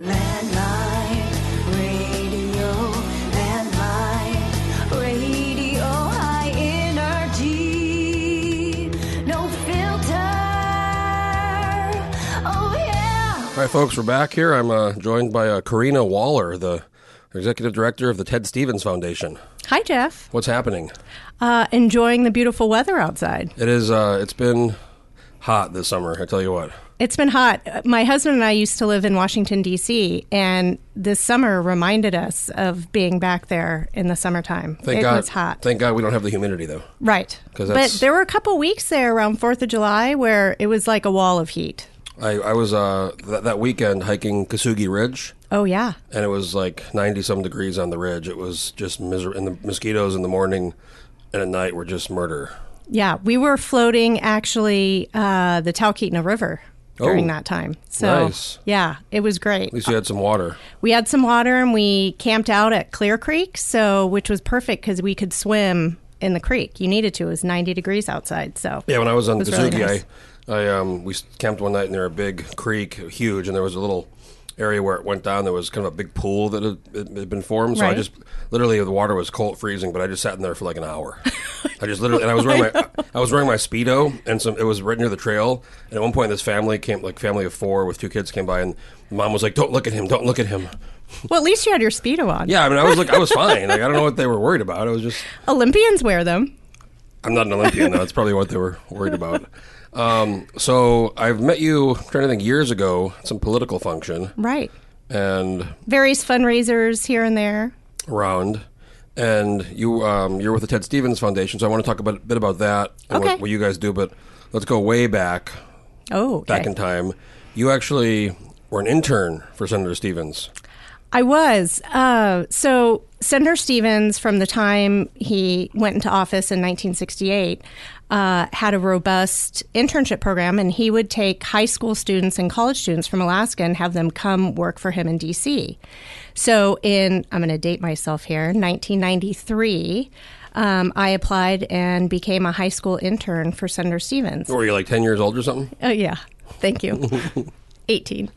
Landline radio, landline radio, high energy, no filter. Oh yeah. All right, folks, we're back here. I'm uh, joined by uh, Karina Waller, the executive director of the Ted Stevens Foundation. Hi, Jeff. What's happening? Uh, enjoying the beautiful weather outside. It is. Uh, it's been hot this summer. I tell you what. It's been hot. My husband and I used to live in Washington, D.C., and this summer reminded us of being back there in the summertime. Thank it God. was hot. Thank God we don't have the humidity though. Right. But there were a couple weeks there around 4th of July where it was like a wall of heat. I, I was uh, th- that weekend hiking Kesugi Ridge, Oh, yeah. and it was like 90 some degrees on the ridge. It was just miserable. And the mosquitoes in the morning and at night were just murder. Yeah. We were floating actually uh, the Talkeetna River during Oh, that time. So, nice. yeah, it was great. At least you had some water. We had some water and we camped out at Clear Creek, so which was perfect because we could swim in the creek. You needed to. It was 90 degrees outside, so Yeah, when I was on was really nice. I, I um, we camped one night near a big creek, huge, and there was a little area where it went down. There was kind of a big pool that had, had been formed. So I Right. just literally the water was cold, freezing, but I just sat in there for like an hour. I just literally, and I was wearing my, I was wearing my speedo, and some it was right near the trail. And at one point, this family came, like family of four with two kids, came by, and mom was like, "Don't look at him, don't look at him." well, at least you had your speedo on. Yeah, I mean, I was like, I was fine. Like, I don't know what they were worried about. I was just. Olympians wear them. I'm not an Olympian. though. That's probably what they were worried about. Um, so I've met you, I'm trying to think, years ago, some political function Right. and Various fundraisers here and there. around, and you um, you're with the Ted Stevens Foundation. So I want to talk about, a bit about that and Okay. what, what you guys do. But let's go way back, Oh, okay. back in time. You actually were an intern for Senator Stevens. I was. Uh, so Senator Stevens, from the time he went into office in 1968, uh, had a robust internship program, and he would take high school students and college students from Alaska and have them come work for him in D.C. So in, I'm going to date myself here, 1993. Um, I applied and became a high school intern for Senator Stevens. Were you like 10 years old or something? Oh, yeah. Thank you. 18.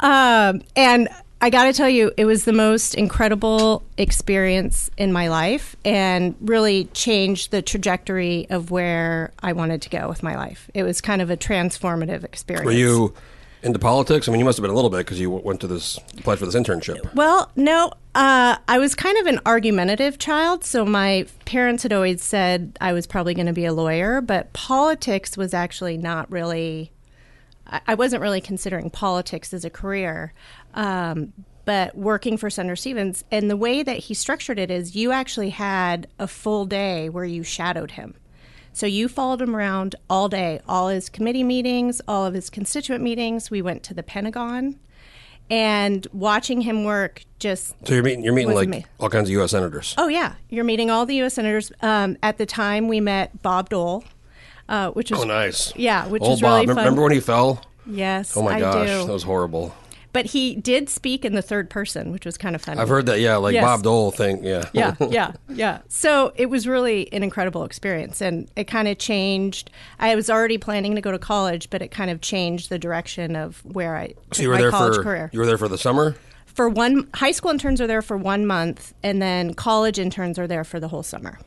Um, and I got to tell you, it was the most incredible experience in my life and really changed the trajectory of where I wanted to go with my life. It was kind of a transformative experience. Were you into politics? I mean, you must have been a little bit because you went to this, applied for this internship. Well, no, uh, I was kind of an argumentative child. So my parents had always said I was probably going to be a lawyer, but politics was actually not really, I, I wasn't really considering politics as a career. Um, but working for Senator Stevens, and the way that he structured it is you actually had a full day where you shadowed him. So you followed him around all day, all his committee meetings, all of his constituent meetings. We went to the Pentagon and watching him work just So you're meeting, you're meeting like amazing. all kinds of U.S. senators. oh yeah you're meeting all the u.s senators um, at the time we met bob dole uh, which was Oh, nice. yeah which Old was Bob. really fun remember when he fell? yes Oh my I gosh, do. that was horrible. But he did speak in the third person which was kind of fun I've heard that. Yeah, like Yes. Bob Dole thing. Yeah. yeah, yeah, yeah. So it was really an incredible experience, and it kind of changed. I was already planning to go to college, but it kind of changed the direction of where I so you were my there college for career. you were there for the summer. For one, high school interns are there for one month, and then college interns are there for the whole summer.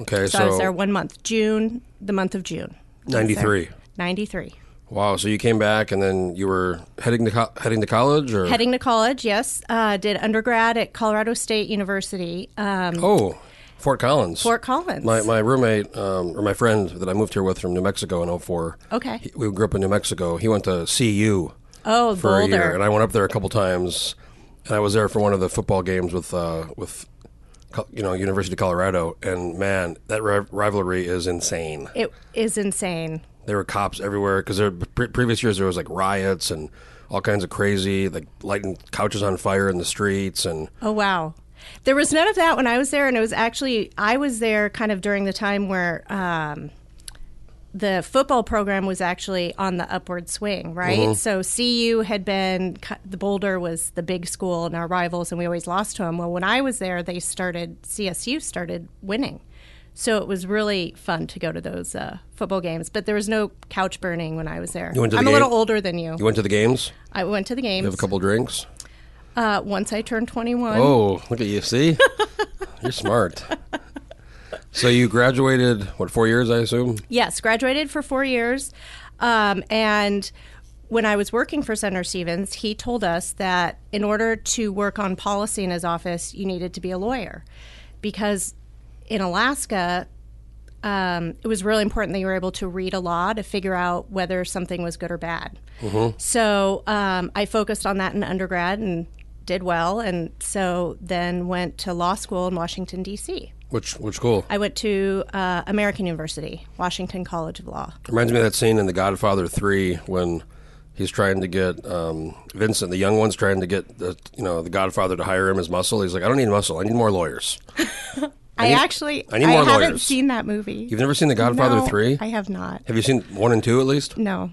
Okay, So, so, I was there one month, June, the month of June. I 93. 93. Wow. So you came back and then you were heading to co- heading to college or Heading to college, yes. Uh, did undergrad at Colorado State University, um, oh Fort Collins. Fort Collins. My my roommate um, or my friend that I moved here with from New Mexico in 04. Okay. he- we grew up in New Mexico. He went to CU oh, for a year, and I went up there a couple times, and I was there for one of the football games with uh, with you know University of Colorado, and man, that ri- rivalry is insane. it is insane. There were cops everywhere because there pre- previous years there was like riots and all kinds of crazy, like lighting couches on fire in the streets, and Oh wow. There was none of that when I was there, and it was actually I was there kind of during the time where um, the football program was actually on the upward swing, right? So CU had been the Boulder was the big school and our rivals, and we always lost to them. Well, when I was there, they started CSU started winning, so it was really fun to go to those uh, football games. But there was no couch burning when I was there. You went to the I'm a little older than you. you went to the games. I went to the games. You have a couple drinks. Uh, once I turned 21. Oh, look at you. See? You're smart. So you graduated, what, four years, I assume? Yes, graduated for four years. Um, and when I was working for Senator Stevens, he told us that in order to work on policy in his office, you needed to be a lawyer. Because in Alaska, um, it was really important that you were able to read a law to figure out whether something was good or bad. So um, I focused on that in undergrad and did well. And so then went to law school in Washington, D.C. Which, which school? I went to uh, American University, Washington College of Law. Reminds me of that scene in The Godfather 3 when he's trying to get um, Vincent, the young one's trying to get the, you know, the Godfather to hire him as muscle. He's like, I don't need muscle. I need more lawyers. I, need- actually I more haven't lawyers. seen that movie. You've never seen The Godfather No, 3? I have not. Have you seen one and two at least? No.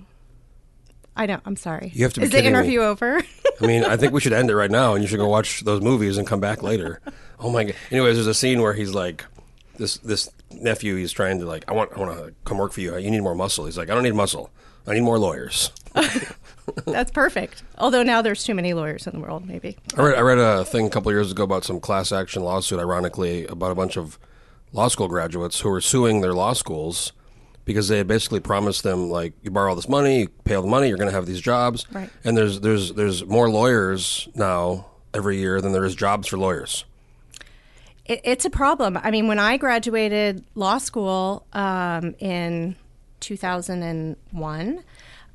I don't. I'm sorry. You have to be Is the kidding me. interview over? I mean, I think we should end it right now, and you should go watch those movies and come back later. Oh my god! Anyways, there's a scene where he's like, this this nephew, he's trying to like, I want I want to come work for you. You need more muscle. He's like, I don't need muscle. I need more lawyers. That's perfect. Although now there's too many lawyers in the world. Maybe. I read I read a thing a couple years ago about some class action lawsuit, ironically, about a bunch of law school graduates who were suing their law schools because they had basically promised them like you borrow all this money, you pay all the money, you're going to have these jobs, Right. and there's there's there's more lawyers now every year than there is jobs for lawyers. It, it's a problem. I mean, when I graduated law school um, in 2001,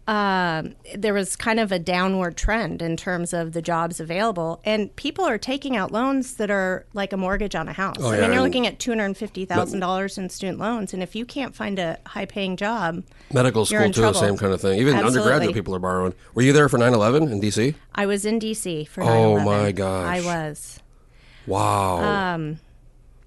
um, there was kind of a downward trend in terms of the jobs available, and people are taking out loans that are like a mortgage on a house. Oh, I mean, you're looking at two hundred fifty thousand dollars in student loans, and if you can't find a high-paying job, Medical school too, trouble. same kind of thing. Even Absolutely. undergraduate people are borrowing. Were you there for 9/11 in DC? I was in DC for 9/11. Oh, my gosh. I was. Wow. Um,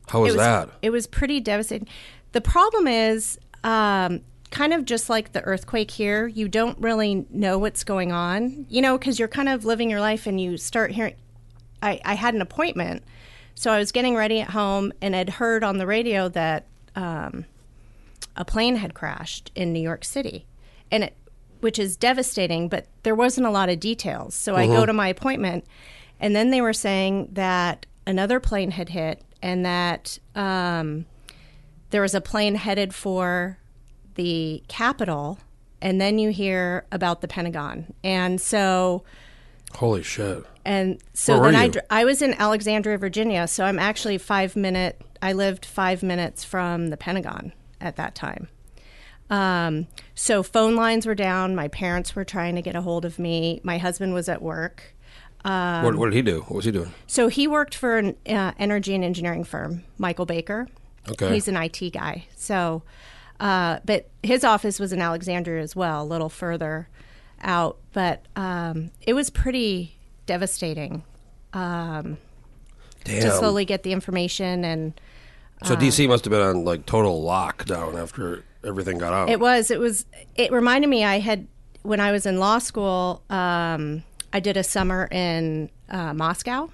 How was, it was that? It was pretty devastating. The problem is, um, kind of just like the earthquake here, you don't really know what's going on, you know, because you're kind of living your life and you start hearing. I, I had an appointment, so I was getting ready at home and had heard on the radio that um, a plane had crashed in New York City, and it, which is devastating. But there wasn't a lot of details, so I go to my appointment, and then they were saying that another plane had hit and that um, there was a plane headed for the Capitol, and then you hear about the Pentagon, and so. Holy shit. And so Where then I, I was in Alexandria, Virginia. So I'm actually five minute. I lived five minutes from the Pentagon at that time. Um, so phone lines were down. My parents were trying to get a hold of me. My husband was at work. Um, what, what did he do? What was he doing? So he worked for an uh, energy and engineering firm, Michael Baker. Okay. He's an IT guy. So, uh, but his office was in Alexandria as well, a little further out. But um, it was pretty devastating Damn. to slowly get the information and So DC must have been on like total lockdown after everything got out. It was. It was. It reminded me. I had when I was in law school. Um, I did a summer in uh, Moscow.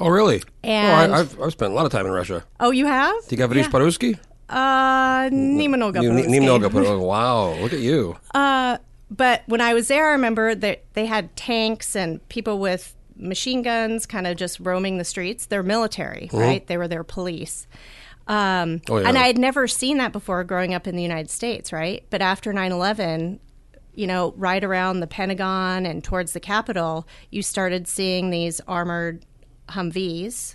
oh, really? And- oh, I, I've, I've spent a lot of time in Russia. Oh, you have? Do you have? Uh, Nemnoga. Polski. Nemnoga Paruski. Wow, look at you. Uh, but when I was there, I remember that they had tanks and people with machine guns, kind of just roaming the streets. They're military, right? They were their police. Um, Oh, yeah. And I had never seen that before growing up in the United States, right? But after 9 11, you know, right around the Pentagon and towards the Capitol, you started seeing these armored Humvees.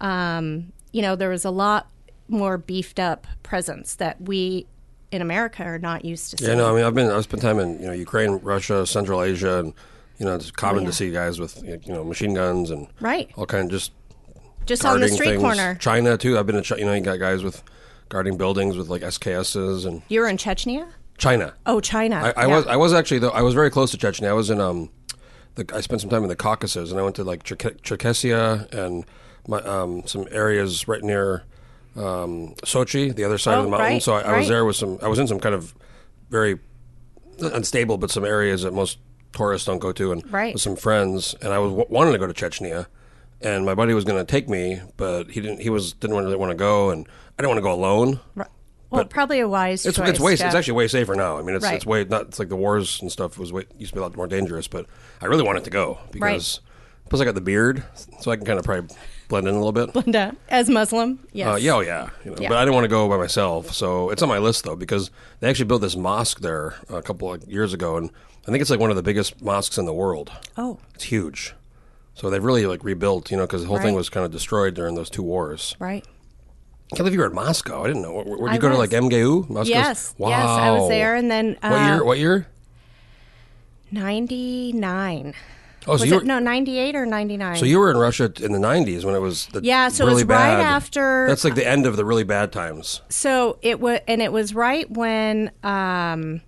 Um, you know, there was a lot more beefed up presence that we in America are not used to seeing. Yeah, no, I mean, I've been, I've spent time in, you know, Ukraine, Russia, Central Asia, and, you know, it's common Oh, yeah. to see guys with, you know, machine guns and Right. all kind of just Just on the street things. corner. China, too. I've been in, you know, you got guys with guarding buildings with like SKSs and You were in Chechnya? China. Oh, China. I, I Yeah. was I was actually though I was very close to Chechnya. I was in um, the, I spent some time in the Caucasus, and I went to like Cherke- Cherkessia and my, um, some areas right near um, Sochi, the other side of Oh, the mountain. right, so I, I right. was there with some. I was in some kind of very unstable, but some areas that most tourists don't go to, and Right. with some friends. And I was w- wanted to go to Chechnya, and my buddy was going to take me, but he didn't. He was didn't really want to go, and I didn't want to go alone. Right. Well, probably a wise It's choice. it's way it's actually way safer now. I mean, it's Right. it's way not. It's like the wars and stuff was way used to be a lot more dangerous, but I really wanted to go because Plus, I got the beard, so I can kind of probably blend in a little bit. Linda, as Muslim, yes. Uh, yeah, oh yeah, you know, Yeah. but I didn't want to go by myself, so it's on my list though because they actually built this mosque there a couple of years ago, and I think it's like one of the biggest mosques in the world. Oh, It's huge, so they've really like rebuilt, you know, because the whole thing Right. was kind of destroyed during those two wars. right. I can't believe you were in Moscow. I didn't know. Where, where I you go to was. like MGU? Moscow? Yes, wow. yes, I was there, and then uh, what year? What year? ninety nine. Oh, so Was you it were, no ninety eight or ninety nine? so you were in Russia in the '90s when it was the Yeah, so it really was right bad. after- That's like the end of the really bad times. So it was, and it was right when um,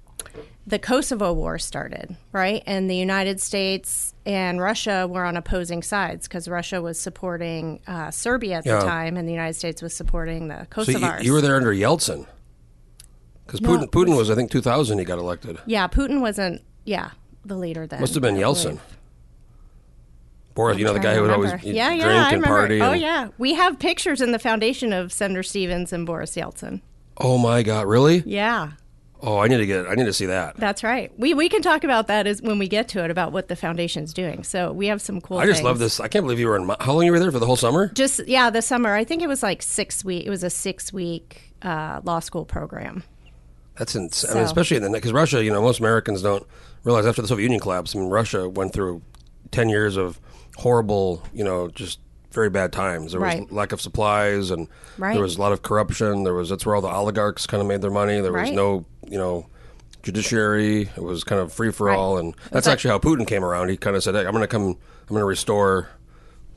the Kosovo War started, right? And the United States and Russia were on opposing sides because Russia was supporting uh, Serbia at Yeah. the time, and the United States was supporting the So you, you were there under Yeltsin, because Putin, it Putin was I think 2000 he got elected. Yeah, Putin wasn't. Yeah, the leader then. Must have been Yeltsin. Boris, you know the guy who would always yeah, drink yeah, I and remember. party. Oh and- yeah, we have pictures in the foundation of Senator Stevens and Boris Yeltsin. Oh my God, really? Yeah, Oh, I need to get. I need to see that. that's right. We we can talk about that as when we get to it about what the foundation's doing. So we have some cool. I just things. love this. I can't believe you were in. How long you were there for the whole summer? Just yeah, the summer. I think it was like six week. It was a six week uh, law school program. That's insane. I mean, especially in the because Russia, you know, most Americans don't realize after the Soviet Union collapse. I mean, Russia went through ten years of horrible, you know, just very bad times. There was Right. lack of supplies, and Right. there was a lot of corruption. There was that's where all the oligarchs kind of made their money. There was Right. no, you know. Judiciary. It was kind of free for all, and that's like- actually how Putin came around. He kind of said, hey, "I'm going to come. I'm going to restore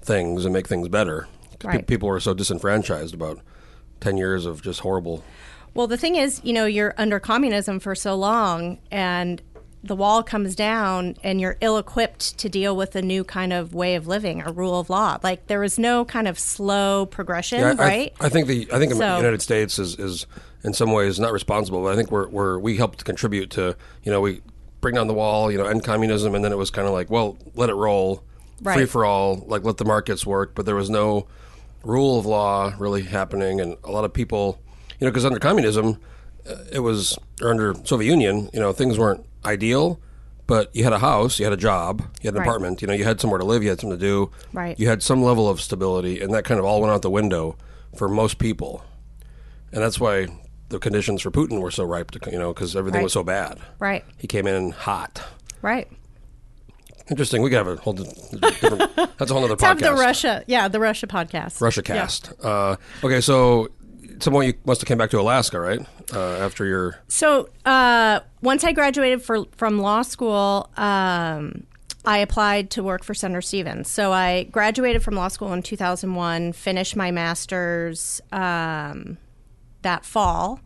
things and make things better." Pe- People were so disenfranchised about ten years of just horrible Well, the thing is, you know, you're under communism for so long, and the wall comes down, and you're ill-equipped to deal with a new kind of way of living, a rule of law. Like there was no kind of slow progression, Yeah, I- right? I, think the I think the United States is, is in some ways not responsible, but I think we're, we're we helped contribute to you know we bring down the wall, you know, end communism, and then it was kind of like well, let it roll, free for all, like let the markets work, but there was no rule of law really happening, and a lot of people, you know, because under communism, uh, it was or under Soviet Union, you know, things weren't ideal. But you had a house, you had a job, you had an Right. apartment, you know, you had somewhere to live, you had something to do, Right. you had some level of stability, and that kind of all went out the window for most people, and that's why the conditions for Putin were so ripe, to, you know, because everything Right. was so bad. Right, He came in hot. right. Interesting. We could have a whole different. that's a whole other Let's have podcast. the Russia, yeah, the Russia podcast. Russia Yeah. cast. Uh, okay, so someone you must have came back to Alaska, right? Uh, after your So uh, once I graduated for, from law school, um, I applied to work for Senator Stevens. So I graduated from law school in 2001, finished my master's um, that fall,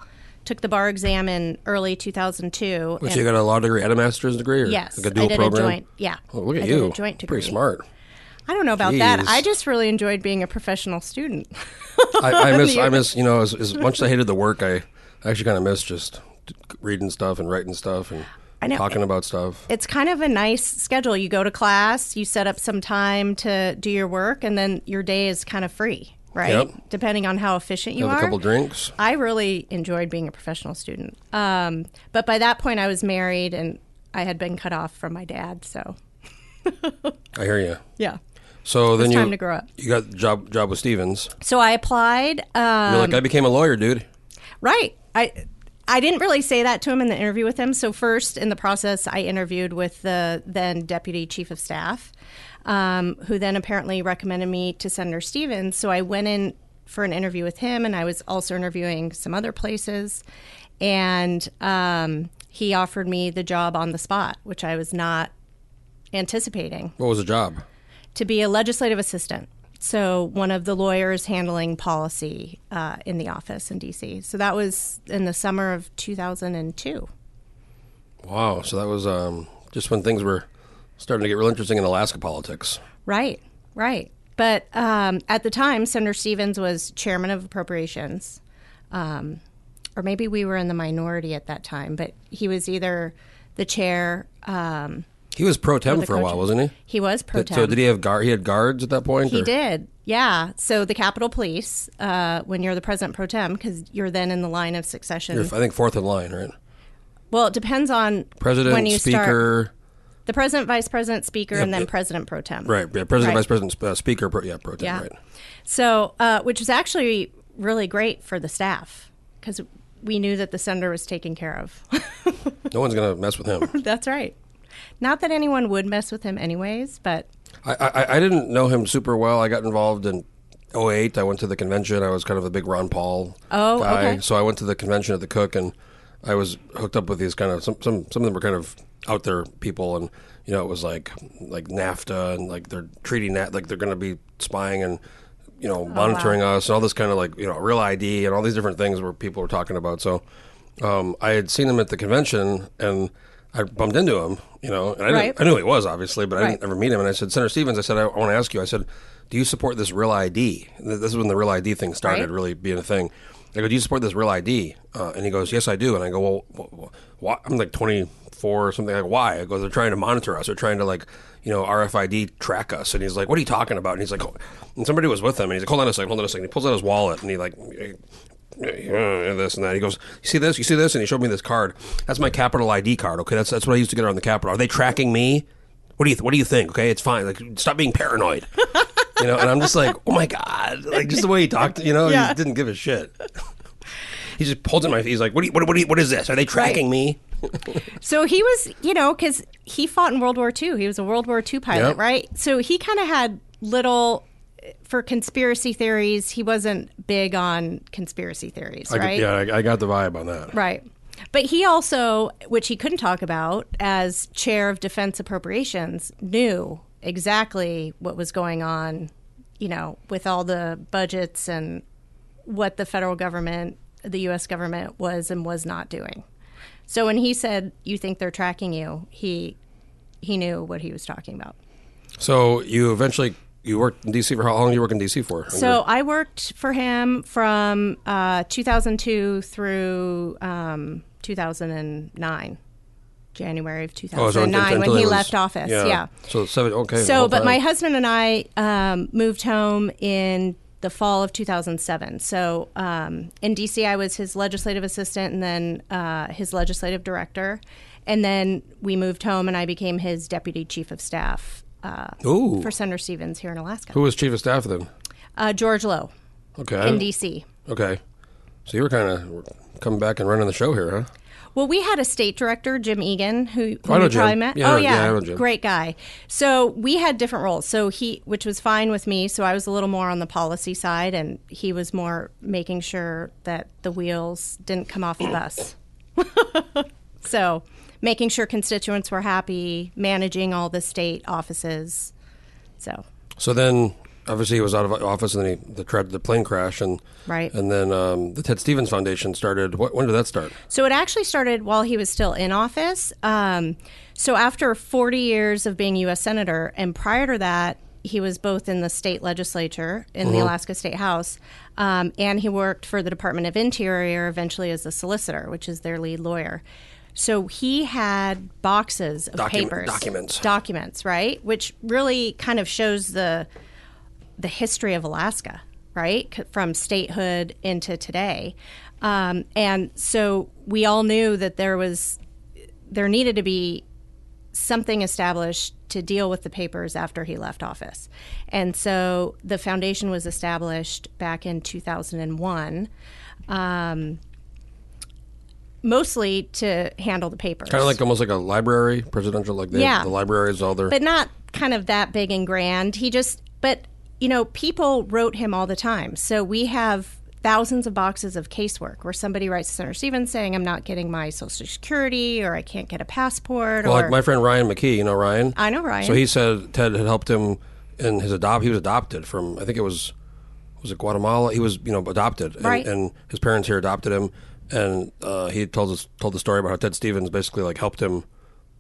took the bar exam in early 2002. which and- you got a law degree and a master's degree, or yes, like a dual I did program? a joint. Yeah, Oh, look at I you, joint degree. pretty smart. I don't know about that. I just really enjoyed being a professional student. I, I miss, I miss, you know, as, as much as I hated the work, I actually kind of miss just reading stuff and writing stuff and I know. talking about stuff. it's kind of a nice schedule. You go to class, you set up some time to do your work, and then your day is kind of free, right? Yep. Depending on how efficient you Have are. a couple drinks. I really enjoyed being a professional student. Um, but by that point, I was married and I had been cut off from my dad. So, I hear you. yeah. So then you time to grow up. You got job job with Stevens. So I applied. Um, You're like, I became a lawyer, dude. Right. I I didn't really say that to him in the interview with him. So first in the process, I interviewed with the then deputy chief of staff, um, who then apparently recommended me to Senator Stevens. So I went in for an interview with him, and I was also interviewing some other places, and um, he offered me the job on the spot, which I was not anticipating What was the job? To be a legislative assistant. So one of the lawyers handling policy uh, in the office in DC. So that was in the summer of 2002. Wow. So that was um, just when things were starting to get real interesting in Alaska politics. Right, right. But um, at the time, Senator Stevens was chairman of appropriations, um, or maybe we were in the minority at that time. But he was either the chair. Um, He was pro tem for a while, wasn't he? he was pro tem. So did he have guard? He had guards at that point. He or- did, yeah. So the Capitol Police, uh, when you're the president pro tem, because you're then in the line of succession. You're, I think fourth in line, right? Well, it depends on President, when you start. speaker, The president, vice president, speaker, and then yeah. president pro tem. Right. Yeah. President, Right. vice president, uh, speaker. Pro, yeah. Pro tem, Yeah. Right. So, uh, which was actually really great for the staff because we knew that the senator was taken care of. No one's gonna mess with him. That's right. Not that anyone would mess with him, anyways, but I, I I didn't know him super well. I got involved in 08. I went to the convention. I was kind of a big Ron Paul Oh, guy. okay. So I went to the convention at the Cook, and I was hooked up with these kind of some some some of them were kind of out there people, and you know it was like like NAFTA and like they're treating that like they're going to be spying and you know monitoring us and all this kind of like you know real ID and all these different things where people were talking about. So um, I had seen him at the convention and. I bumped into him, you know, and I, Right. didn't, I knew who he was, obviously, but I Right. didn't ever meet him. And I said, Senator Stevens, I said, I want to ask you. I said, do you support this real ID? Th- This is when the real ID thing started Right. really being a thing. I go, do you support this real ID? Uh, and he goes, yes, I do. And I go, well, wh- wh- I'm like 24 or something. Like, why? I go, they're trying to monitor us. They're trying to like, you know, RFID track us. And he's like, what are you talking about? And he's like, oh. and somebody was with him. And he's like, hold on a second, hold on a second. He pulls out his wallet and he like, uh, this and that. He goes, "You see this? You see this?" And he showed me this card. That's my Capitol ID card. Okay, that's that's what I used to get around the Capitol. Are they tracking me? What do you What do you think? Okay, it's fine. Like, stop being paranoid. you know. And I'm just like, oh my god, like just the way he talked. You know, he Yeah. just didn't give a shit. he just pulls in my. Face. He's like, what do you, what, what, do you, what is this? Are they tracking me? So he was, you know, because he fought in World War II. He was a World War II pilot, Yep. right? So he kind of had little, for conspiracy theories, he wasn't big on conspiracy theories, I, right? Yeah, I, I got the vibe on that. Right. But he also, which he couldn't talk about as chair of defense appropriations, knew exactly what was going on, you know, with all the budgets and what the federal government, the U.S. government was and was not doing. So when he said, "You think they're tracking you," he he knew what he was talking about. So you eventually you worked in DC for how long? You work in DC for? So I worked for him from uh, 2002 through um, 2009, January of Oh, so 2009, when he was- left office. Yeah. So seven. Okay. So, but time. my husband and I um, moved home in the fall of 2007. So um, in DC, I was his legislative assistant and then uh, his legislative director. And then we moved home and I became his deputy chief of staff uh, for Senator Stevens here in Alaska. Who was chief of staff then? Uh, George Lowe Okay. in DC. Okay. So you were kind of coming back and running the show here, huh? Well, we had a state director, Jim Egan, who, who you probably met. Yeah, oh yeah, yeah, I know Jim. great guy. So we had different roles. So he, which was fine with me. So I was a little more on the policy side, and he was more making sure that the wheels didn't come off the bus. so making sure constituents were happy, managing all the state offices. So So then, obviously, he was out of office, and then he, the, tra- the plane crash, and Right. and then um, the Ted Stevens Foundation started. What, when did that start? So it actually started while he was still in office. Um, so after 40 years of being U.S. Senator, and prior to that, he was both in the state legislature in the Alaska State House, um, and he worked for the Department of Interior eventually as a solicitor, which is their lead lawyer. So he had boxes of Document- papers, documents. documents, right? Which really kind of shows the the history of Alaska, right? From statehood into today. Um, and so we all knew that there was, there needed to be something established to deal with the papers after he left office. And so the foundation was established back in 2001. Um, mostly to handle the papers. Kind of like almost like a library, presidential, like they, Yeah. the libraries, all there. but not kind of that big and grand. He just, but you know, people wrote him all the time. So we have thousands of boxes of casework where somebody writes to Senator Stevens saying, "I'm not getting my Social Security, or I can't get a passport." well, or like my friend Ryan McKee, you know Ryan. I know Ryan. So he said Ted had helped him in his adopt. He was adopted from I think it was was it Guatemala. He was you know adopted, and, Right. and his parents here adopted him. And uh, he told us told the story about how Ted Stevens basically like helped him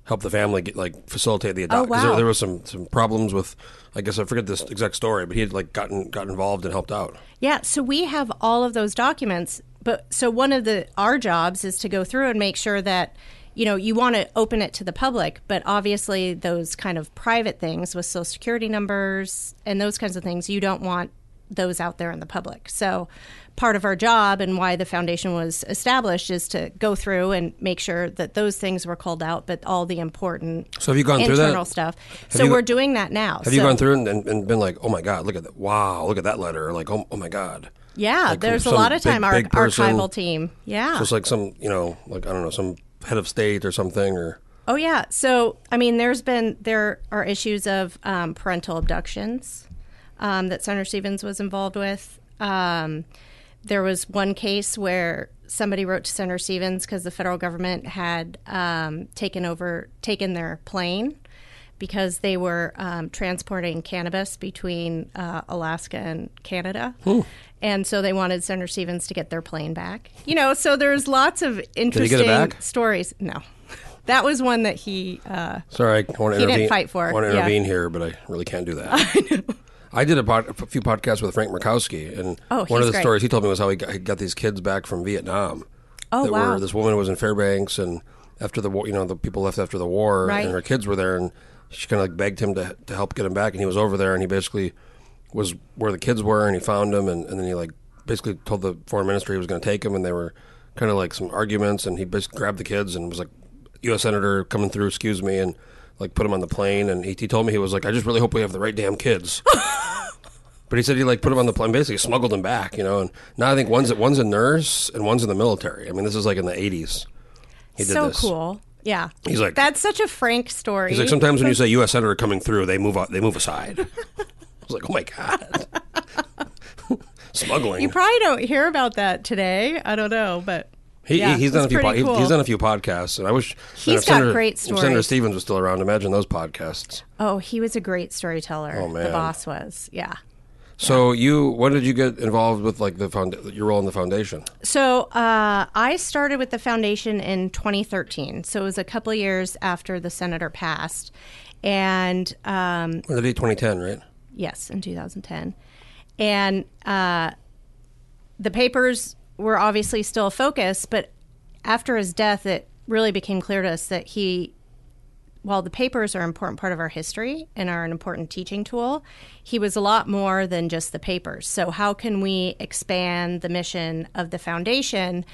help the family get like facilitate the adoption. Oh, wow. there, there was some some problems with I guess I forget this exact story, but he had like gotten got involved and helped out. Yeah, so we have all of those documents, but so one of the our jobs is to go through and make sure that you know you want to open it to the public, but obviously those kind of private things with social security numbers and those kinds of things you don't want those out there in the public. So, part of our job and why the foundation was established is to go through and make sure that those things were called out, but all the important So have you gone through that? internal stuff. So you- we're doing that now. Have you gone through and, and, and been like, oh my god, look at that! Wow, look at that letter! Or like, oh, oh my god. Yeah, like there's a lot of big- time. Our big archival team. Yeah. So it's like some, you know, like I don't know, some head of state or something, or Oh yeah. So I mean, there's been there are issues of um, parental abductions um, that Senator Stevens was involved with. Um, there was one case where somebody wrote to Senator Stevens because the federal government had um, taken over, taken their plane because they were um, transporting cannabis between uh, Alaska and Canada. And so they wanted Senator Stevens to get their plane back. You know, so there's lots of interesting stories. No. That was one that he uh, sorry, I want to He didn't fight for want to yeah. intervene here, but I really can't do that. I did a, pod, a few podcasts with Frank Murkowski, and Oh, one of the great. stories he told me was how he got, he got these kids back from Vietnam. Oh, wow. Were, this woman was in Fairbanks, and after the war, you know, the people left after the war, Right. and her kids were there, and she kind of like begged him to to help get him back, and he was over there, and he basically was where the kids were, and he found them, and, and then he like basically told the foreign ministry he was going to take them, and they were kind of like some arguments, and he basically grabbed the kids and was like, "U.S. senator coming through, excuse me," and like put him on the plane, and he, he told me he was like, "I just really hope we have the right damn kids." But he said he like put him on the plane, basically smuggled him back, you know. And now I think one's one's a nurse and one's in the military. I mean, this is like in the eighties. He did so this. cool. Yeah. He's like- that's such a frank story. He's like, sometimes when you say U.S. senator coming through, they move out, they move aside. I was like, oh my god, smuggling. you probably don't hear about that today. I don't know, but he, yeah, he's done a few. Po- cool. He's done a few podcasts, and I wish He's got Senator, great if Senator. Stevens was still around. Imagine those podcasts. Oh, he was a great storyteller. Oh, man. The boss was. Yeah. So you, when did you get involved with like the found your role in the foundation? So uh, I started with the foundation in 2013. So it was a couple of years after the senator passed, and um, the day 2010, right? Yes, in 2010. And uh, the papers were obviously still a focus, but after his death, it really became clear to us that he, while the papers are an important part of our history and are an important teaching tool, he was a lot more than just the papers. So, how can we expand the mission of the foundation?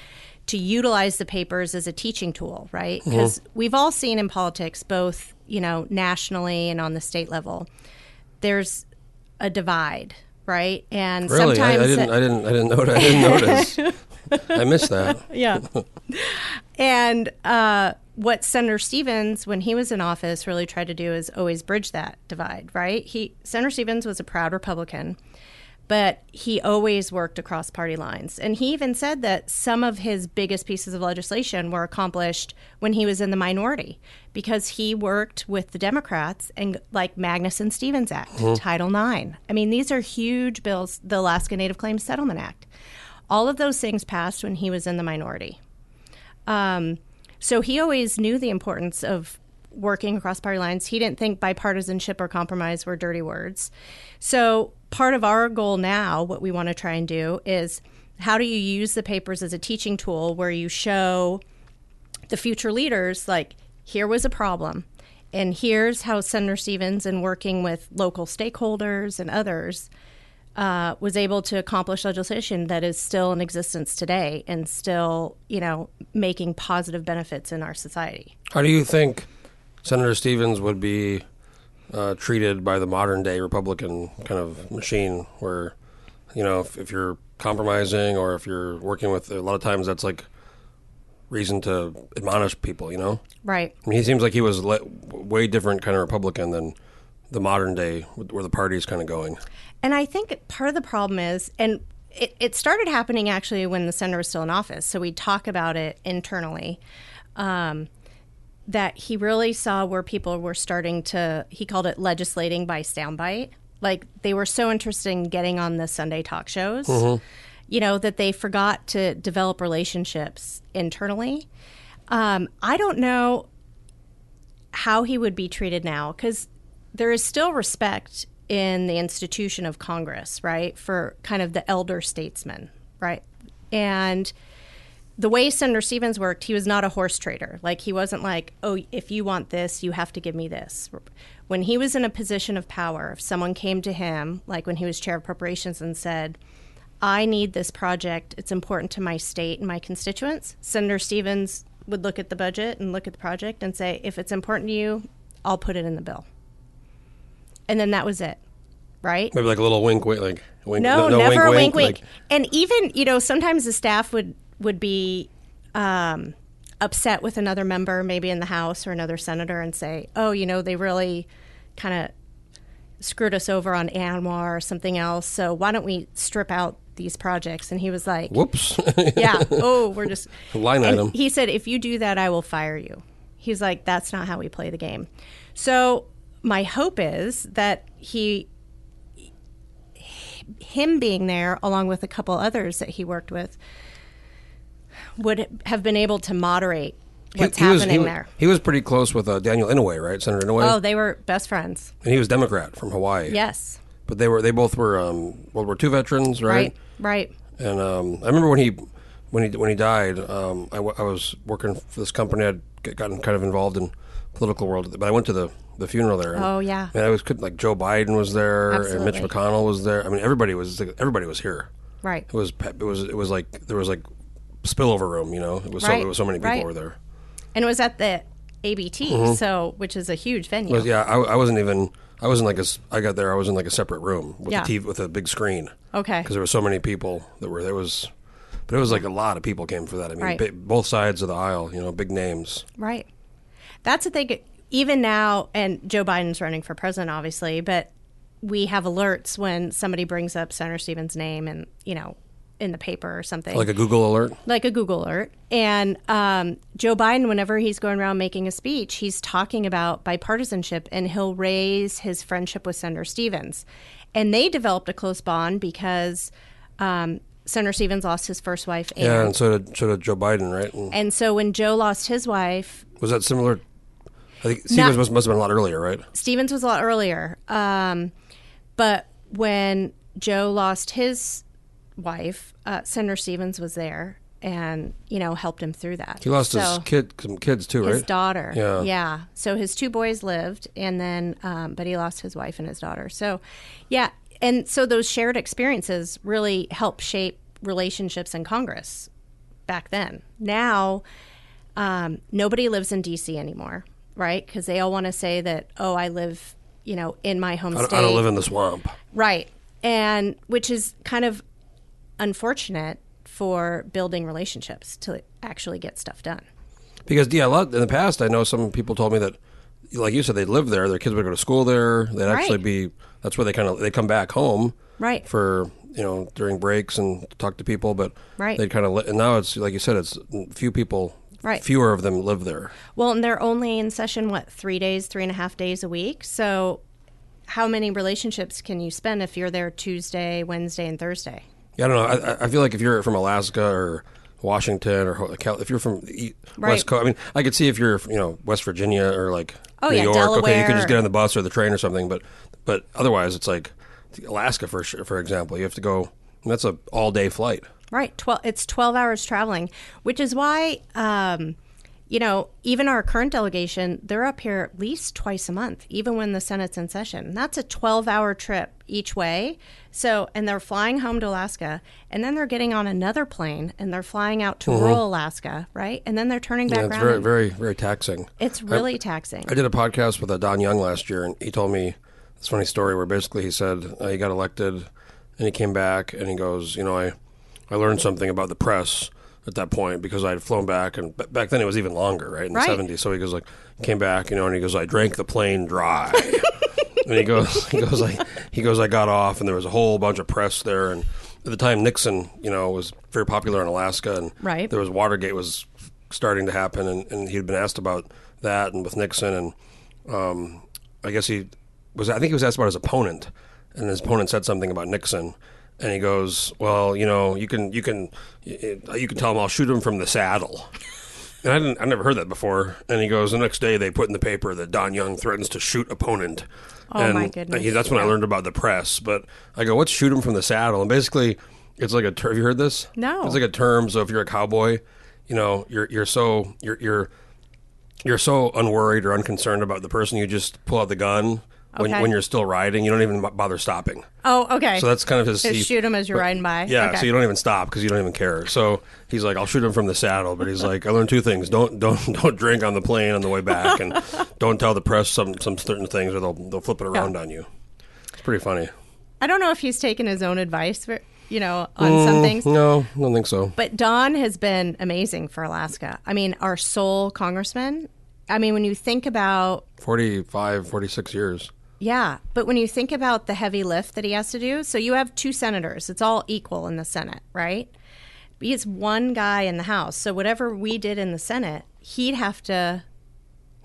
To utilize the papers as a teaching tool, right? Uh-huh. Because we've all seen in politics, both you know nationally and on the state level, there's a divide, right? And Really, I, sometimes I didn't, I didn't, I didn't notice. I didn't notice. I missed that. yeah. and uh, what Senator Stevens, when he was in office, really tried to do is always bridge that divide, right? He Senator Stevens was a proud Republican, but he always worked across party lines. And he even said that some of his biggest pieces of legislation were accomplished when he was in the minority because he worked with the Democrats and like Magnuson Stevens Act, Title IX. I mean, these are huge bills, the Alaska Native Claims Settlement Act. All of those things passed when he was in the minority. Um, so he always knew the importance of working across party lines. He didn't think bipartisanship or compromise were dirty words. So part of our goal now, what we want to try and do is how do you use the papers as a teaching tool where you show the future leaders like here was a problem and here's how Senator Stevens in working with local stakeholders and others uh, was able to accomplish legislation that is still in existence today and still, you know, making positive benefits in our society. How do you think Senator Stevens would be uh, treated by the modern day Republican kind of machine, where you know if, if you're compromising or if you're working with a lot of times that's like reason to admonish people. You know, Right. I mean, he seems like he was le- way different kind of Republican than the modern day where the party's kind of going. And I think part of the problem is, and it, it started happening actually when the senator was still in office. So we talk about it internally. Um, that he really saw where people were starting to, he called it legislating by soundbite. Like they were so interested in getting on the Sunday talk shows, you know, that they forgot to develop relationships internally. Um, I don't know how he would be treated now because there is still respect in the institution of Congress, right, for kind of the elder statesman, right? And the way Senator Stevens worked, he was not a horse trader. Like he wasn't like, oh, if you want this, you have to give me this. When he was in a position of power, if someone came to him, like when he was chair of appropriations, and said, I need this project. It's important to my state and my constituents. Senator Stevens would look at the budget and look at the project and say, if it's important to you, I'll put it in the bill. And then that was it, right? Maybe like a little wink, wink, like wink. No, never a wink, wink. like- and even you know, sometimes the staff would would be um, upset with another member, maybe in the House or another senator, and say, "Oh, you know, they really kind of screwed us over on ANWR or something else. So why don't we strip out these projects?" And he was like, Whoops. "Yeah, oh, we're just Line item. He said, "If you do that, I will fire you." He's like, "That's not how we play the game." So my hope is that he him being there along with a couple others that he worked with would have been able to moderate what's He- he was- happening he, there. He was pretty close with uh, Daniel Inouye, right? Senator Inouye, Oh, they were best friends. and he was Democrat from Hawaii. Yes. but they were they both were um, World War II veterans, right? Right. Right. And um, I remember when he when he when he died, um, I, w- I was working for this company. I'd gotten kind of involved in political world, but I went to the, the funeral there. And, Oh, yeah. and I was like Joe Biden was there, and Mitch McConnell was there. I mean, everybody was everybody was here. Right. It was it was it was like there was like spillover room. You know, it was so Right, it was so many people right. were there. And it was at the ABT, mm-hmm. so which is a huge venue. But yeah, I, I wasn't even. I wasn't like a. s- I got there. I was in like a separate room with Yeah. a TV with a big screen. Okay. Because there were so many people that were there was, but it was like a lot of people came for that. I mean, Right. bi- both sides of the aisle. You know, big names. Right. That's the thing. Even now, and Joe Biden's running for president, obviously, but we have alerts when somebody brings up Senator Stevens' name and, you know, in the paper or something. Like a Google alert. like a Google alert. And um, Joe Biden, whenever he's going around making a speech, he's talking about bipartisanship and he'll raise his friendship with Senator Stevens. And they developed a close bond because um, Senator Stevens lost his first wife. Yeah, and so did so did Joe Biden, right? And And so when Joe lost his wife, was that similar? I think Stevens must, must have been a lot earlier, right? Stevens was a lot earlier. Um, but when Joe lost his wife, uh, Senator Stevens was there and, you know, helped him through that. He lost his kid, some kids too, right? his daughter. Yeah. Yeah. So his two boys lived, and then, um, but he lost his wife and his daughter. So, yeah. And so those shared experiences really help shape relationships in Congress back then. Now, um, nobody lives in D.C. anymore, right? Because they all want to say that, oh, I live, you know, in my home I, state. I don't live in the swamp. Right. And which is kind of unfortunate for building relationships to actually get stuff done. Because yeah, a lot in the past, I know some people told me that, like you said, they live there. Their kids would go to school there. They'd actually be. That's where they kind of they come back home. Right. For you know during breaks and talk to people, but Right. They'd kind of li- and now it's like you said, it's few people. Right. Fewer of them live there. Well, and they're only in session, what, three days, three and a half days a week? So, how many relationships can you spend if you're there Tuesday, Wednesday, and Thursday? Yeah, I don't know. I, I- feel like if you're from Alaska or Washington or if you're from the Right. West Coast, I mean, I could see if you're you know West Virginia or like Oh, New yeah, York. Okay, you could just get on the bus or the train or something. But but otherwise, it's like Alaska for. For example, you have to go. That's a all day flight. Right. Twelve. It's twelve hours traveling, which is why, um, you know, even our current delegation, they're up here at least twice a month, even when the Senate's in session. That's a twelve-hour trip each way. So, and they're flying home to Alaska, and then they're getting on another plane, and they're flying out to rural Alaska, right? And then they're turning back Yeah, it's around. very very very taxing. it's really taxing. I did a podcast with uh, Don Young last year, and he told me this funny story where basically he said uh, he got elected, and he came back, and he goes, you know, I I learned something about the press at that point because I had flown back, and b- back then it was even longer, right in Right. the seventies. So he goes like, came back, you know, and he goes, I drank the plane dry. and he goes, he goes like, he goes, I got off, and there was a whole bunch of press there, and at the time Nixon, you know, was very popular in Alaska, and Right. there was Watergate was starting to happen, and, and he'd been asked about that, and with Nixon, and um, I guess he was. I think he was asked about his opponent, and his opponent said something about Nixon, and he goes, "Well, you know, you can you can you can tell him I'll shoot him from the saddle." And I didn't. I never heard that before. And he goes, the next day they put in the paper that Don Young threatens to shoot opponent. Oh, and my goodness. he- that's when I learned about the press. But I go, what's shoot him from the saddle? And basically, it's like a. Ter- have you heard this? No. It's like a term. So if you're a cowboy you know, you're you're so you're you're you're so unworried or unconcerned about the person. You just pull out the gun when Okay. when you're still riding. You don't even bother stopping. Oh, okay. So that's kind of his. Just he- shoot 'em as you're but- riding by? Yeah, Okay. so you don't even stop because you don't even care. So he's like, "I'll shoot him from the saddle," but he's like, "I learned two things: don't don't don't drink on the plane on the way back, and don't tell the press some some certain things, or they'll they'll flip it around on you." It's pretty funny. I don't know if he's taken his own advice, for, you know, on mm, some things. No, I don't think so. But Don has been amazing for Alaska. I mean, our sole congressman. I mean, when you think about 45, 46 years. Yeah, but when you think about the heavy lift that he has to do, so you have two senators. It's all equal in the Senate, right? He's one guy in the House. So whatever we did in the Senate, he'd have to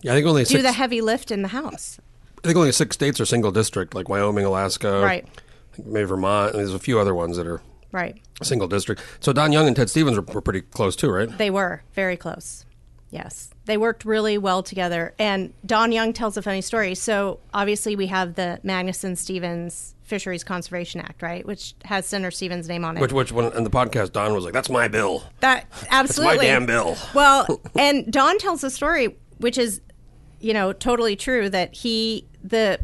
Yeah, I think only do six. the heavy lift in the House. I think only six states are single district, like Wyoming, Alaska, Right. Maybe Vermont. And there's a few other ones that are Right. single district. So Don Young and Ted Stevens were, were pretty close too, right? They were very close. Yes. They worked really well together. And Don Young tells a funny story. So obviously we have the Magnuson Stevens Fisheries Conservation Act, right? Which has Senator Stevens' name on it. Which, which one in the podcast, Don was like, "That's my bill. That That's my absolutely. damn bill." Well, and Don tells a story which is, you know, totally true that he the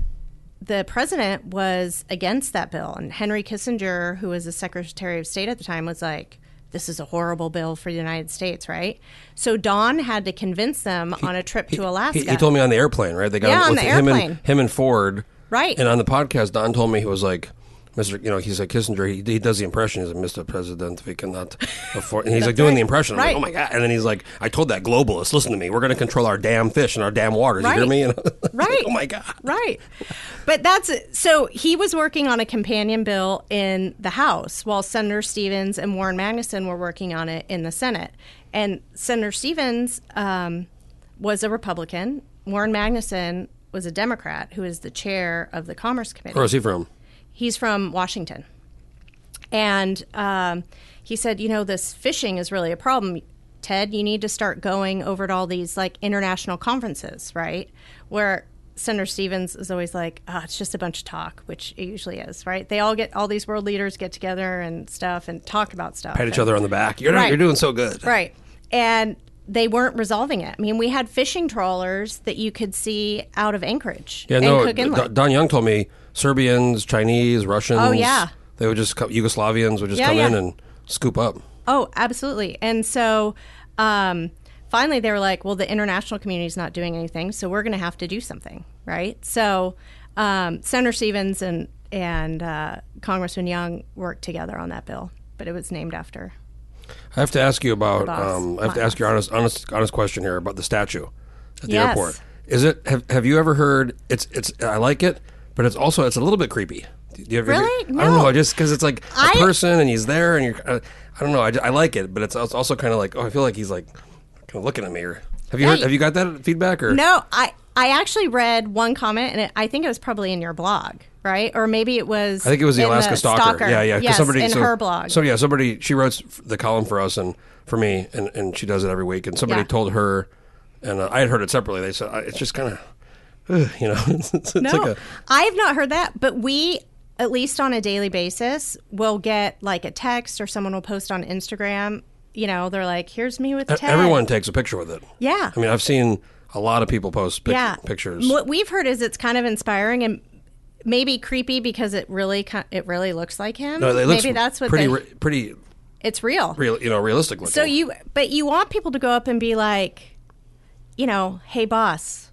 the president was against that bill, and Henry Kissinger, who was the Secretary of State at the time, was like. This is a horrible bill for the United States, right? So Don had to convince them on a trip to Alaska. He, he told me on the airplane, right? They got Yeah, on with the him airplane. and him and Ford, Right. And on the podcast, Don told me he was like, "Mr. You know, he's like Kissinger. He, he does the impression. He's like, Mr. President, we cannot afford." And he's like doing right. the impression. I'm Right. like, "Oh my god!" And then he's like, "I told that globalist, listen to me. We're going to control our damn fish and our damn waters. You hear me?" And was like, Right. oh my god! Right. But that's so he was working on a companion bill in the House while Senator Stevens and Warren Magnuson were working on it in the Senate. And Senator Stevens um, was a Republican. Warren Magnuson was a Democrat who is the chair of the Commerce Committee. Where is he from? He's from Washington. And um, he said, you know, this fishing is really a problem. Ted, you need to start going over to all these like international conferences, right? Where Senator Stevens is always like, oh, it's just a bunch of talk, which it usually is, right? They all get, all these world leaders get together and stuff and talk about stuff. Pat each And- other on the back. You're Right. you're doing so good. Right. And they weren't resolving it. I mean, we had fishing trawlers that you could see out of Anchorage Yeah, and no. Cook Inlet. Don- Don Young told me Serbians, Chinese, Russians. Oh, yeah. They would just come, Yugoslavians would just Yeah, come in and scoop up. Oh, absolutely. And so um, finally they were like, well, the international community is not doing anything, so we're going to have to do something, right? So um, Senator Stevens and, and uh, Congressman Young worked together on that bill, but it was named after. I have to ask you about. Um, I have to ask your honest, honest, honest question here about the statue at the Yes. airport. Is it? Have, have you ever heard? It's. It's. I like it, but it's also. It's a little bit creepy. Do you ever? Really? I don't No. know. Just because it's like a I- person and he's there and you're. Uh, I don't know. I, I like it, but it's als- also kind of like. Oh, I feel like he's like kind of looking at me. Or have you heard? you- Have you got that feedback? Or No, I, I actually read one comment, and it, I think it was probably in your blog, right? Or maybe it was. I think it was the Alaska Stalker. Yeah, yeah. 'cause Yes, somebody, in so, her blog. So yeah, somebody she wrote the column for us and for me, and, and she does it every week. And somebody Yeah. told her, and uh, I had heard it separately. They said it's just kind of, you know, it's, it's No, like a I have not heard that, but we, at least on a daily basis, will get like a text or someone will post on Instagram. You know, they're like, "Here's me with Ted." Everyone takes a picture with it. Yeah. I mean, I've seen a lot of people post pic- yeah, pictures. What we've heard is it's kind of inspiring and maybe creepy because it really, it really looks like him. No, it looks maybe that's what pretty, they, re- pretty it's real. real, you know, realistic looking. So you, but you want people to go up and be like, you know, hey boss,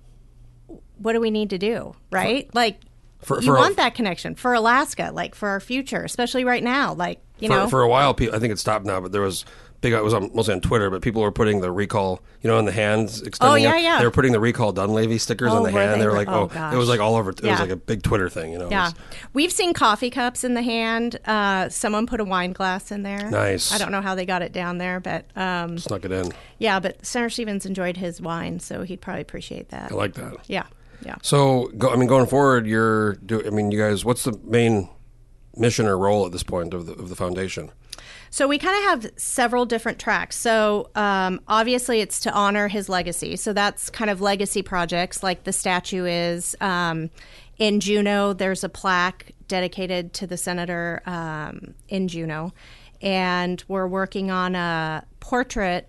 what do we need to do, right? like, For- you for a- want that connection for Alaska, like for our future, especially right now. Like, you for, know, for a while, people, I think it stopped now, but there was big. It was on, mostly on Twitter, but people were putting the recall, you know, in the hands extending. Oh, yeah, it. yeah. They were putting the recall Dunleavy stickers Oh, on the hand. they They were like, oh, oh, it was like all over. It was like a big Twitter thing, you know. Yeah, was- we've seen coffee cups in the hand. Uh, someone put a wine glass in there. Nice. I don't know how they got it down there, but um, snuck it in. yeah. But Senator Stevens enjoyed his wine, so he'd probably appreciate that. I like that. yeah, yeah. So, go, I mean, going forward, you're. Do, I mean, you guys. What's the main mission or role at this point of the of the foundation? So we kind of have several different tracks. So um, obviously, it's to honor his legacy. So that's kind of legacy projects, like the statue is. Um, in Juneau, there's a plaque dedicated to the senator um, in Juneau, and we're working on a portrait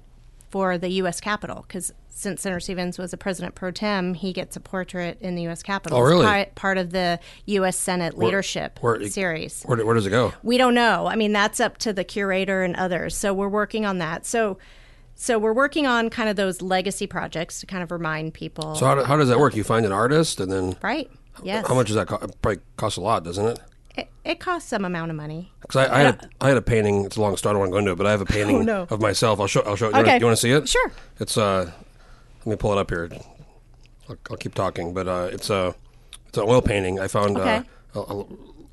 for the U.S. Capitol because since Senator Stevens was a president pro tem, he gets a portrait in the U.S. Capitol. Oh, really? Part, part of the U.S. Senate leadership where- series. Where, where does it go? We don't know. I mean, that's up to the curator and others. So we're working on that. So, so we're working on kind of those legacy projects to kind of remind people. So how, do- how does that work? You find an artist, and then right? Yes. how much does that cost? It probably costs a lot, doesn't it? It, it costs some amount of money. Because I, I, had a, I had a painting. It's a long story. I don't want to go into it, but I have a painting Oh, no. of myself. I'll show. I'll show. You Okay. Want, you want to see it? Sure. It's uh, let me pull it up here. I'll, I'll keep talking, but uh, it's a it's an oil painting. I found Okay. uh, a, a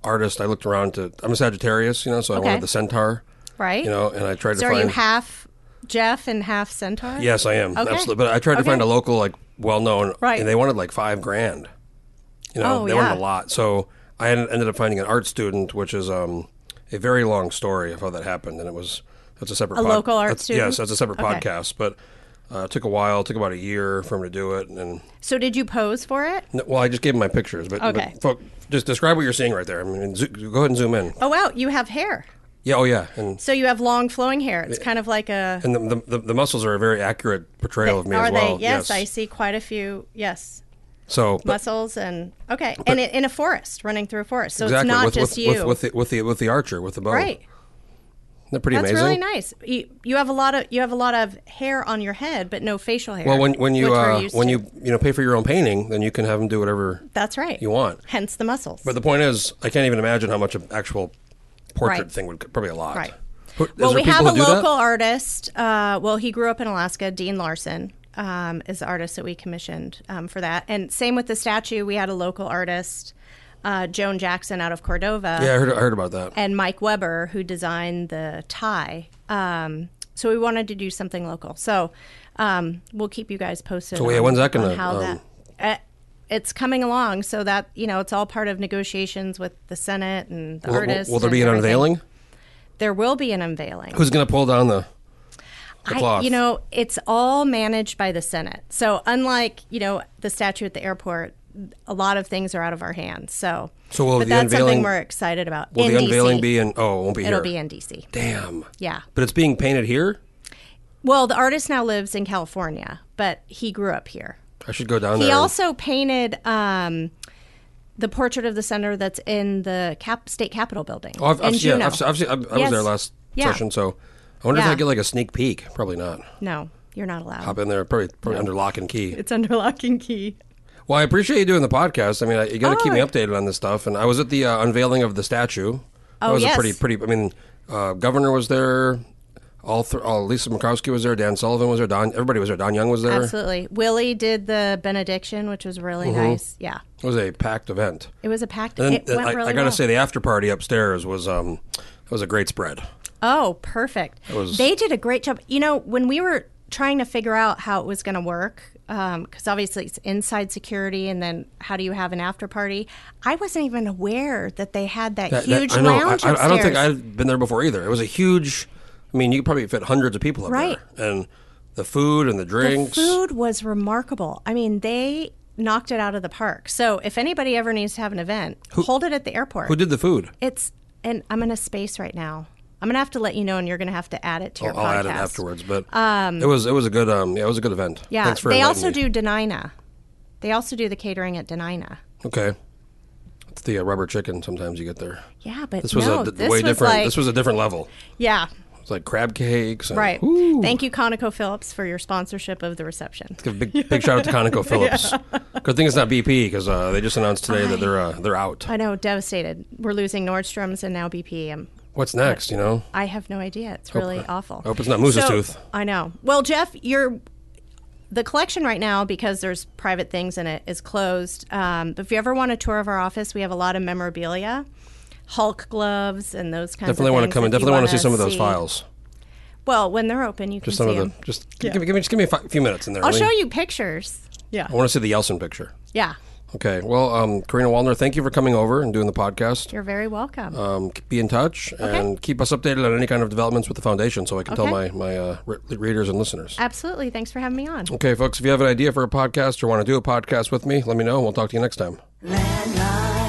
artist. I looked around to. I'm a Sagittarius, you know, so I Okay. wanted the centaur, Right. you know, and I tried to find. so are find. you half Jeff and half Centaur? Yes, I am Okay. absolutely. But I tried to find a local, like well known, Right. And they wanted like five grand. You know, Oh, they wanted a lot. So I ended up finding an art student, which is um, a very long story of how that happened, and it was that's a separate podcast. A local art that's- student? Yes, that's a separate Okay. podcast, but. Uh, it took a while. Took about a year for him to do it, and So did you pose for it? no, well, I just gave him my pictures. But, Okay. but folk, just describe what you're seeing right there. I mean, zo- go ahead and zoom in. Oh wow, you have hair. Yeah, oh yeah, and So you have long flowing hair. It's kind of like a. and the, the, the muscles are a very accurate portrayal of me are as well. they? Yes, I see quite a few. Yes, So, but- muscles and okay, and it, in a forest, running through a forest. So exactly it's not with, just with, you. with with the with the with the archer with the bow. right. Pretty That's amazing? really nice. You, you have a lot of you have a lot of hair on your head, but no facial hair. Well, when when you which we're uh, used when to. you you know pay for your own painting, then you can have them do whatever that's right. you want. Hence the muscles. But the point is, I can't even imagine how much an actual portrait Right. thing would probably a lot. Right. Who- is well, there we have people a who do that? local artist. Uh, well, he grew up in Alaska. Dean Larson um, is the artist that we commissioned um, for that. And same with the statue. We had a local artist, uh, Joan Jackson, out of Cordova. Yeah, I heard I heard about that. and Mike Weber, who designed the tie. Um, so we wanted to do something local. So um, we'll keep you guys posted. So, yeah, on- when's that gonna, on how um, that? Uh, it's coming along, so that you know, it's all part of negotiations with the Senate and the Will, will, artists. will there be an everything. unveiling? There will be an unveiling. Who's going to pull down the I, cloth? you know, it's all managed by the Senate. So unlike you know the statue at the airport, a lot of things are out of our hands. So, So will but that's something we're excited about. will in the unveiling DC. be in? Oh, it won't be It'll here. be in DC. Damn. Yeah. But it's being painted here. Well, the artist now lives in California, but he grew up here. I should go down He there. He also painted um, the portrait of the senator that's in the cap- state capitol building Oh, I've, I've, yeah, I've, I've, seen- I, I was there last Yeah. session, so I wonder if I get like a sneak peek. Probably not. no, you're not allowed. Hop in there, probably, probably under lock and key. It's under lock and key. Well, I appreciate you doing the podcast. I mean, you got to keep me Oh. updated on this stuff. And I was at the uh, unveiling of the statue. That Oh, was yes. a pretty, pretty. I mean, uh, governor was there. All, th- all Lisa Murkowski was there. Dan Sullivan was there. Don, everybody was there. Don Young was there. Absolutely. Willie did the benediction, which was really nice. Yeah. It was a packed event. It was a packed. And then it went I, really I got to well. say, the after party upstairs was um, it was a great spread. Oh, perfect. was- They did a great job. You know, when we were trying to figure out how it was going to work, Um, because obviously it's inside security, and then how do you have an after party? I wasn't even aware that they had that, That- that- huge I know. lounge I, I, I don't think. I'd been there before either. It was a huge. I mean, you could probably fit hundreds of people up Right. there, and the food and the drinks. The food was remarkable. I mean, they knocked it out of the park. So if anybody ever needs to have an event, hold it at the airport. Who did the food? It's and I'm in a space right now. I'm gonna have to let you know, and you're gonna have to add it to your I'll podcast. add it afterwards, but it was it was a good um yeah it was a good event. Yeah, Thanks for they also me. do Dena'ina. They also do the catering at Dena'ina. Okay. It's the uh, rubber chicken. Sometimes you get there. Yeah, but This was no, a d- this way was different. Like, this was a different level. yeah, It's like crab cakes. And, right. Thank you, Conoco Phillips, for your sponsorship of the reception. Give a big big shout out to Conoco Phillips. Good thing it's not BP because uh, they just announced today that they're uh, they're out. I know, devastated. We're losing Nordstrom's and now BP. I'm, What's next? You know. I have no idea. It's really awful. I hope it's not Moose's So- tooth. I know. Well, Jeff, you're the collection right now because there's private things in it is closed. Um, but if you ever want a tour of our office, we have a lot of memorabilia, Hulk gloves, and those kinds. Of things. Definitely of want to come and definitely want to see some of those see. files. Well, when they're open, you can Just some see of the. them. Just give, me, give me just give me a few minutes in there. I'll really. show you pictures. Yeah. I want to see the Yeltsin picture. Yeah. Okay. Well, um, Karina Waller, thank you for coming over and doing the podcast. You're very welcome. Um, be in touch and keep us updated on any kind of developments with the foundation, so I can tell my my uh, re- readers and listeners. Absolutely. Thanks for having me on. Okay, folks. If you have an idea for a podcast or want to do a podcast with me, let me know. We'll talk to you next time. Landmine.